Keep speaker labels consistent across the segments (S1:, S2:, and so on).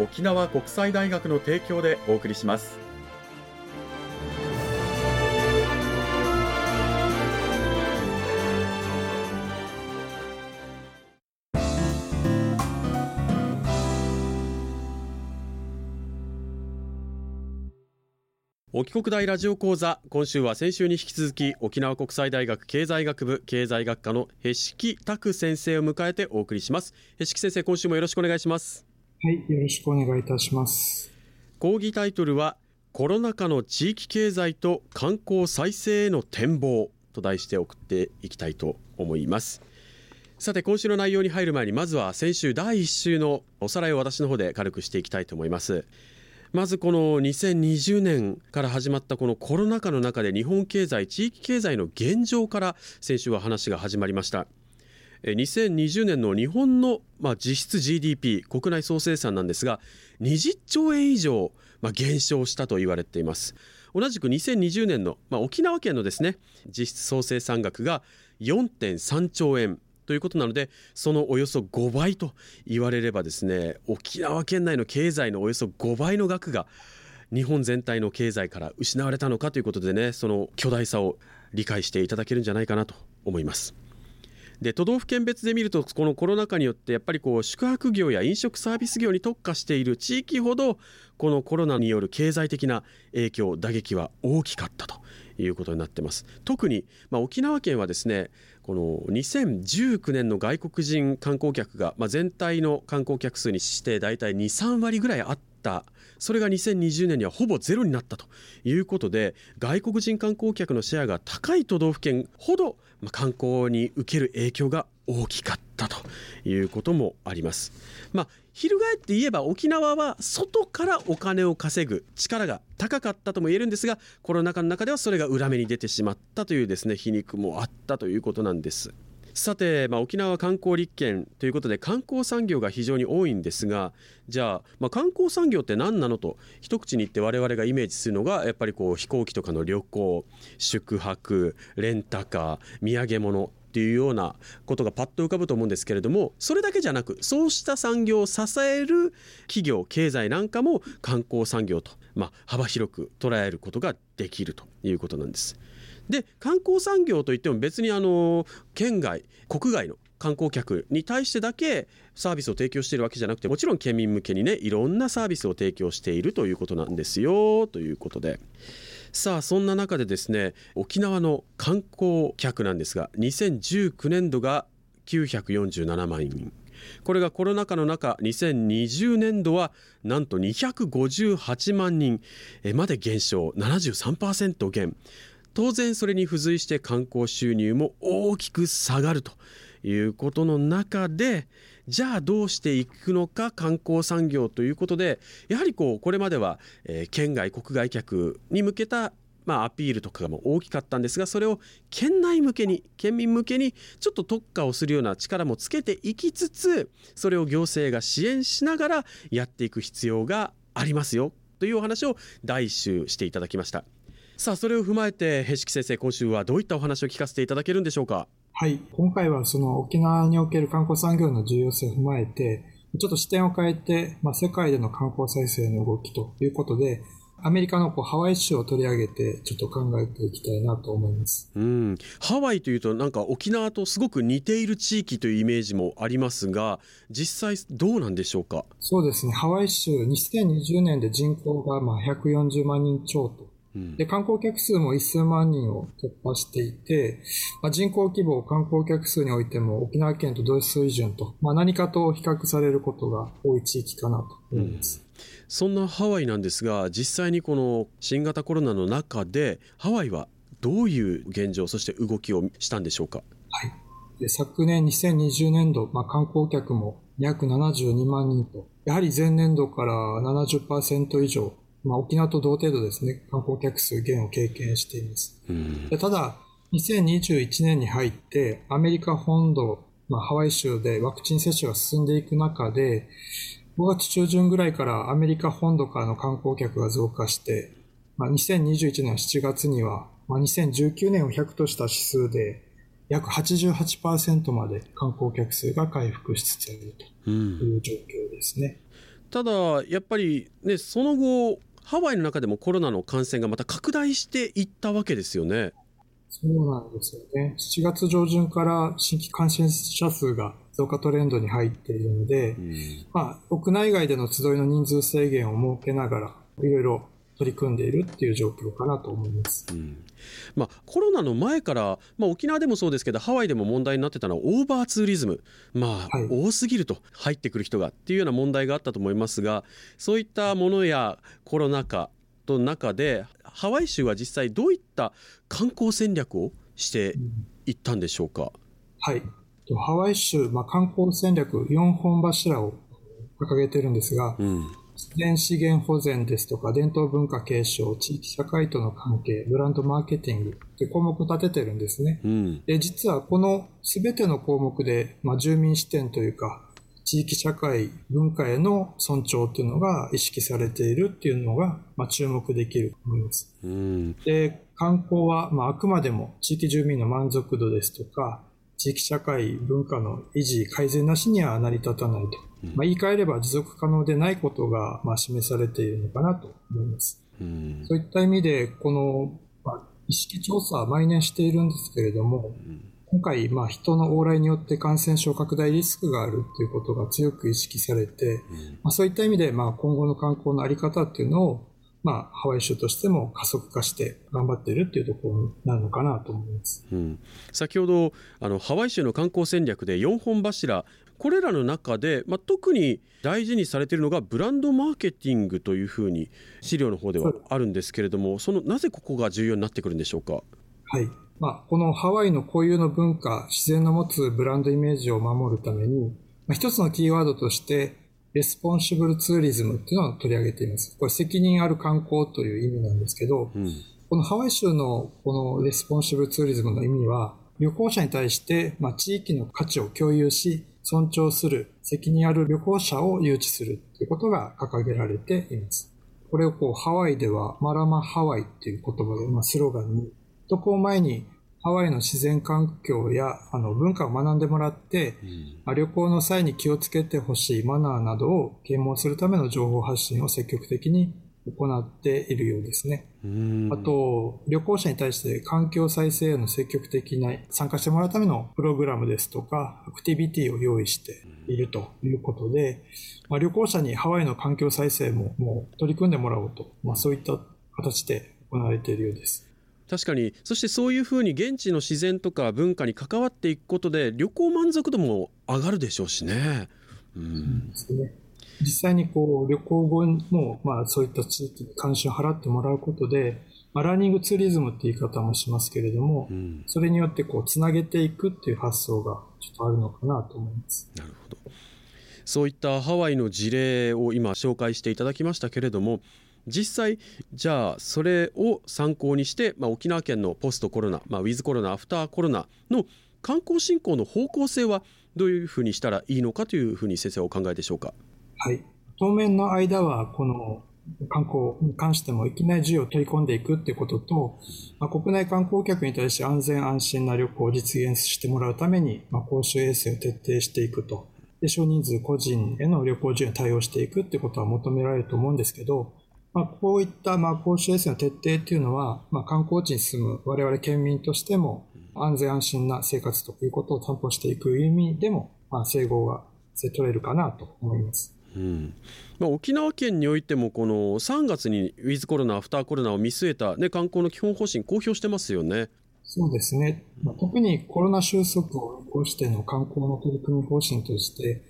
S1: 沖縄国際大学の提供でお送りします。沖国大ラジオ講座今週は先週に引き続き沖縄国際大学経済学部経済学科のへしき拓先生を迎えてお送りします。へしき先生今週もよろしくお願いします。
S2: はいよろしくお願いいたします。
S1: 講義タイトルはコロナ禍の地域経済と観光再生への展望と題して送っていきたいと思います。さて今週の内容に入る前にまずは先週第1週のおさらいを私の方で軽くしていきたいと思います。まずこの2020年から始まったこのコロナ禍の中で日本経済地域経済の現状から先週は話が始まりました。2020年の日本のまあ実質 GDP 国内総生産なんですが20兆円以上まあ減少したと言われています同じく2020年のまあ沖縄県のですね実質総生産額が4.3兆円ということなのでそのおよそ5倍と言われればですね沖縄県内の経済のおよそ5倍の額が日本全体の経済から失われたのかということでねその巨大さを理解していただけるんじゃないかなと思います。で都道府県別で見るとこのコロナ禍によってやっぱりこう宿泊業や飲食サービス業に特化している地域ほどこのコロナによる経済的な影響打撃は大きかったということになってます。特に、まあ、沖縄県はですねこの2019年の外国人観光客が、まあ、全体の観光客数にして大体23割ぐらいあったそれが2020年にはほぼゼロになったということで外国人観光客のシェアが高い都道府県ほど観光に受ける影響が大きかったということもあります。まあ翻って言えば沖縄は外からお金を稼ぐ力が高かったとも言えるんですがコロナ禍の中ではそれが裏目に出てしまったというですね皮肉もあったということなんです。さて、まあ、沖縄観光立県ということで観光産業が非常に多いんですがじゃあ、まあ、観光産業って何なのと一口に言って我々がイメージするのがやっぱりこう飛行機とかの旅行宿泊レンタカー土産物っていうようなことがパッと浮かぶと思うんですけれどもそれだけじゃなくそうした産業を支える企業経済なんかも観光産業と、まあ、幅広く捉えることができるということなんです。で観光産業といっても別にあの県外国外の観光客に対してだけサービスを提供しているわけじゃなくてもちろん県民向けにねいろんなサービスを提供しているということなんですよということで。さあそんな中でですね沖縄の観光客なんですが2019年度が947万人。これがコロナ禍の中2020年度はなんと258万人。まで減少。73%減。当然それに付随して観光収入も大きく下がるということの中でじゃあどうしていくのか観光産業ということでやはりこうこれまでは、え、県外国外客に向けたまあ、アピールとかも大きかったんですがそれを県内向けに県民向けにちょっと特化をするような力もつけていきつつそれを行政が支援しながらやっていく必要がありますよというお話を第一週していただきました。さあそれを踏まえてへしき先生今週はどういったお話を聞かせていただけるんでしょうか？
S2: はい。今回はその沖縄における観光産業の重要性を踏まえて、ちょっと視点を変えて、まあ、世界での観光再生の動きということで、アメリカのこうハワイ州を取り上げてちょっと考えていきたいなと思います。
S1: うん、ハワイというとなんか沖縄とすごく似ている地域というイメージもありますが、実際どうなんでしょうか？
S2: そうですね。ハワイ州2020年で人口がまあ140万人超と。で観光客数も1000万人を突破していて、まあ、人口規模、観光客数においても沖縄県と同水準と、まあ、何かと比較されることが多い地域かなと思います。うん。
S1: そんなハワイなんですが実際にこの新型コロナの中でハワイはどういう現状そして動きをしたんでしょうか、
S2: はい、で昨年2020年度、まあ、観光客も約72万人とやはり前年度から70%以上、まあ、沖縄と同程度ですね。観光客数減を経験しています、でただ2021年に入ってアメリカ本土、まあ、ハワイ州でワクチン接種が進んでいく中で5月中旬ぐらいからアメリカ本土からの観光客が増加して、まあ、2021年7月には、まあ、2019年を100とした指数で約88%まで観光客数が回復しつつあるという状況ですね。
S1: うん、ただやっぱりねその後ハワイの中でもコロナの感染がまた拡大していったわけですよね。
S2: そうなんですよね。7月上旬から新規感染者数が増加トレンドに入っているので、うん、まあ、屋内外での集いの人数制限を設けながら、いろいろ取り組んでいるっていう状況かなと思います。うん。
S1: まあ、コロナの前から、まあ、沖縄でもそうですけどハワイでも問題になってたのはオーバーツーリズム、まあ、はい、多すぎると入ってくる人がっていうような問題があったと思いますがそういったものやコロナ禍と中でハワイ州は実際どういった観光戦略をしていったんでしょうか？
S2: はい。ハワイ州、まあ、観光戦略4本柱を掲げているんですが、うん、自然資源保全ですとか、伝統文化継承、地域社会との関係、ブランドマーケティングという項目を立ててるんですね。うん、で実はこの全ての項目で、まあ、住民視点というか、地域社会、文化への尊重というのが意識されているっていうのが、まあ、注目できると思います。うん、で観光は、まあ、あくまでも地域住民の満足度ですとか、地域社会、文化の維持、改善なしには成り立たないと。まあ、言い換えれば持続可能でないことが、まあ、示されているのかなと思います。そういった意味で、この、まあ、意識調査は毎年しているんですけれども、今回、まあ、人の往来によって感染症拡大リスクがあるということが強く意識されて、まあ、そういった意味で、まあ、今後の観光の在り方っていうのを、まあ、ハワイ州としても加速化して頑張っているっていうところになるのかなと思います、
S1: うん、先ほどあのハワイ州の観光戦略で4本柱これらの中で、まあ、特に大事にされているのがブランドマーケティングというふうに資料の方ではあるんですけれどもそのなぜここが重要になってくるんでしょうか？
S2: はい。まあ、このハワイの固有の文化自然の持つブランドイメージを守るために、まあ、一つのキーワードとしてレスポンシブルツーリズムっていうのを取り上げています。これ責任ある観光という意味なんですけど、うん、このハワイ州のこのレスポンシブルツーリズムの意味は、旅行者に対して、まあ、地域の価値を共有し、尊重する、責任ある旅行者を誘致するということが掲げられています。これをこうハワイではマラマハワイっていう言葉で、まあ、スローガンに、渡航前にハワイの自然環境やあの文化を学んでもらって、うん、旅行の際に気をつけてほしいマナーなどを啓蒙するための情報発信を積極的に行っているようですね。あと、旅行者に対して環境再生への積極的な参加してもらうためのプログラムですとか、アクティビティを用意しているということで、まあ、旅行者にハワイの環境再生ももう取り組んでもらおうと、まあ、そういった形で行われているようです。
S1: 確かにそしてそういうふうに現地の自然とか文化に関わっていくことで旅行満足度も上がるでしょうしね。
S2: うん、ね実際にこう旅行後も、まあ、そういった地域に関心を払ってもらうことで、まあ、ラーニングツーリズムって言い方もしますけれども、うん、それによってこうつなげていくっていう発想がちょっとあるのかなと思います。
S1: なるほどそういったハワイの事例を今紹介していただきましたけれども実際じゃあそれを参考にして、まあ、沖縄県のポストコロナ、まあ、ウィズコロナアフターコロナの観光振興の方向性はどういうふうにしたらいいのかというふうに先生お考えでしょうか？
S2: はい当面の間はこの観光に関してもいきなり需要を取り込んでいくってことと、まあ、国内観光客に対して安全安心な旅行を実現してもらうために、まあ、公衆衛生を徹底していくと。で少人数個人への旅行需要に対応していくってことは求められると思うんですけど、まあ、こういったまあ公衆衛生の徹底っていうのは、まあ、観光地に住む我々県民としても安全安心な生活ということを担保していく意味でも、まあ、整合が取れるかなと思います。
S1: うんまあ、沖縄県においてもこの3月にウィズコロナアフターコロナを見据えた、ね、観光の基本方針公表してますよね。
S2: そうですね、まあ、特にコロナ収束を起こしての観光の取り組み方針として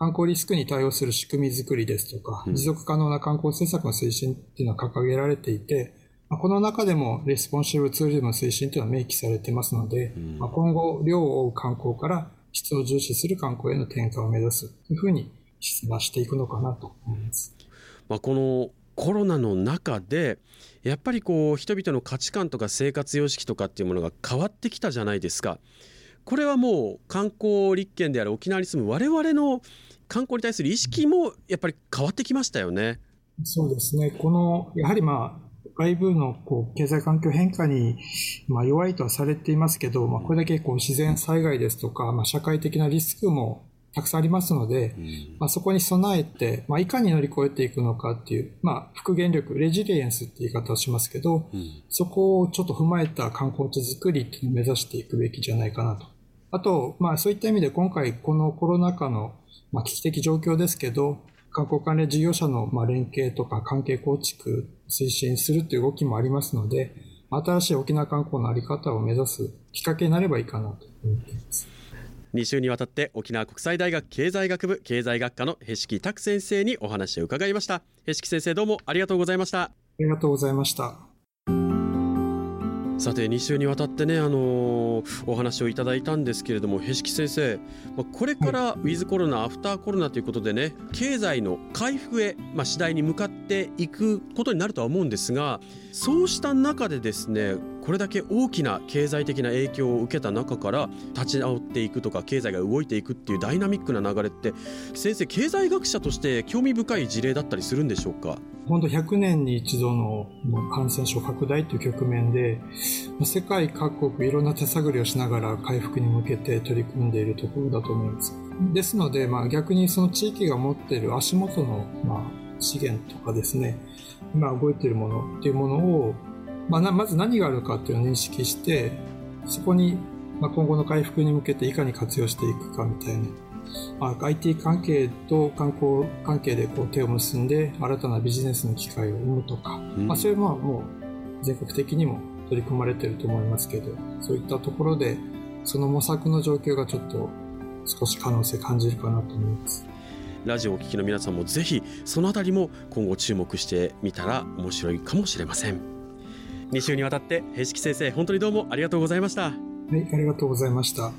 S2: 観光リスクに対応する仕組み作りですとか、持続可能な観光政策の推進っていうのは掲げられていて、まあ、この中でもレスポンシブルツーリズムの推進というのは明記されていますので、まあ、今後量を追う観光から質を重視する観光への転換を目指すというふうにしていくのかなと思います。
S1: まあ、このコロナの中でやっぱりこう人々の価値観とか生活様式とかっていうものが変わってきたじゃないですか。これはもう観光立県である沖縄に住む我々の観光に対する意識もやっぱり変わってきましたよね。
S2: そうですね。このやはりまあ外部のこう経済環境変化に、まあ、弱いとはされていますけど、まあ、これだけこう自然災害ですとか、まあ、社会的なリスクもたくさんありますので、うん、まあ、そこに備えて、まあ、いかに乗り越えていくのかっていう、まあ、復元力、レジリエンスって言い方をしますけど、うん、そこをちょっと踏まえた観光地づくりっていうのを目指していくべきじゃないかなと。あと、まあ、そういった意味で今回このコロナ禍の、まあ、危機的状況ですけど、観光関連事業者のまあ連携とか関係構築推進するという動きもありますので、新しい沖縄観光のあり方を目指すきっかけになればいいかなと思っています。
S1: 2週にわたって沖縄国際大学経済学部経済学科のへしき拓先生にお話を伺いました。へしき先生どうもありがとうございました。あ
S2: りがとうございました
S1: さて2週にわたってね、あのー、お話をいただいたんですけれどもへしき先生、まあ、これからウィズコロナアフターコロナということでね経済の回復へ、まあ、次第に向かっていくことになるとは思うんですがそうした中でですねこれだけ大きな経済的な影響を受けた中から立ち直っていくとか経済が動いていくっていうダイナミックな流れって先生経済学者として興味深い事例だったりするんでしょうか？
S2: 本当100年に一度の感染症拡大という局面で世界各国いろんな手探りをしながら回復に向けて取り組んでいるところだと思います。ですので、まあ、逆にその地域が持っている足元の、まあ、資源とかですね今動いているものっていうものを、まあ、まず何があるかっていうのを認識してそこに、まあ、今後の回復に向けていかに活用していくかみたいな。まあ、IT 関係と観光関係でこう手を結んで新たなビジネスの機会を生むとか、うん、まあ、それはもう全国的にも取り組まれていると思いますけどそういったところでその模索の状況がちょっと少し可能性感じるかなと思います。
S1: ラジオをお聞きの皆さんもぜひそのあたりも今後注目してみたら面白いかもしれません2週にわたって平式先生本当にどうもありがとうございました。は
S2: いありがとうございました。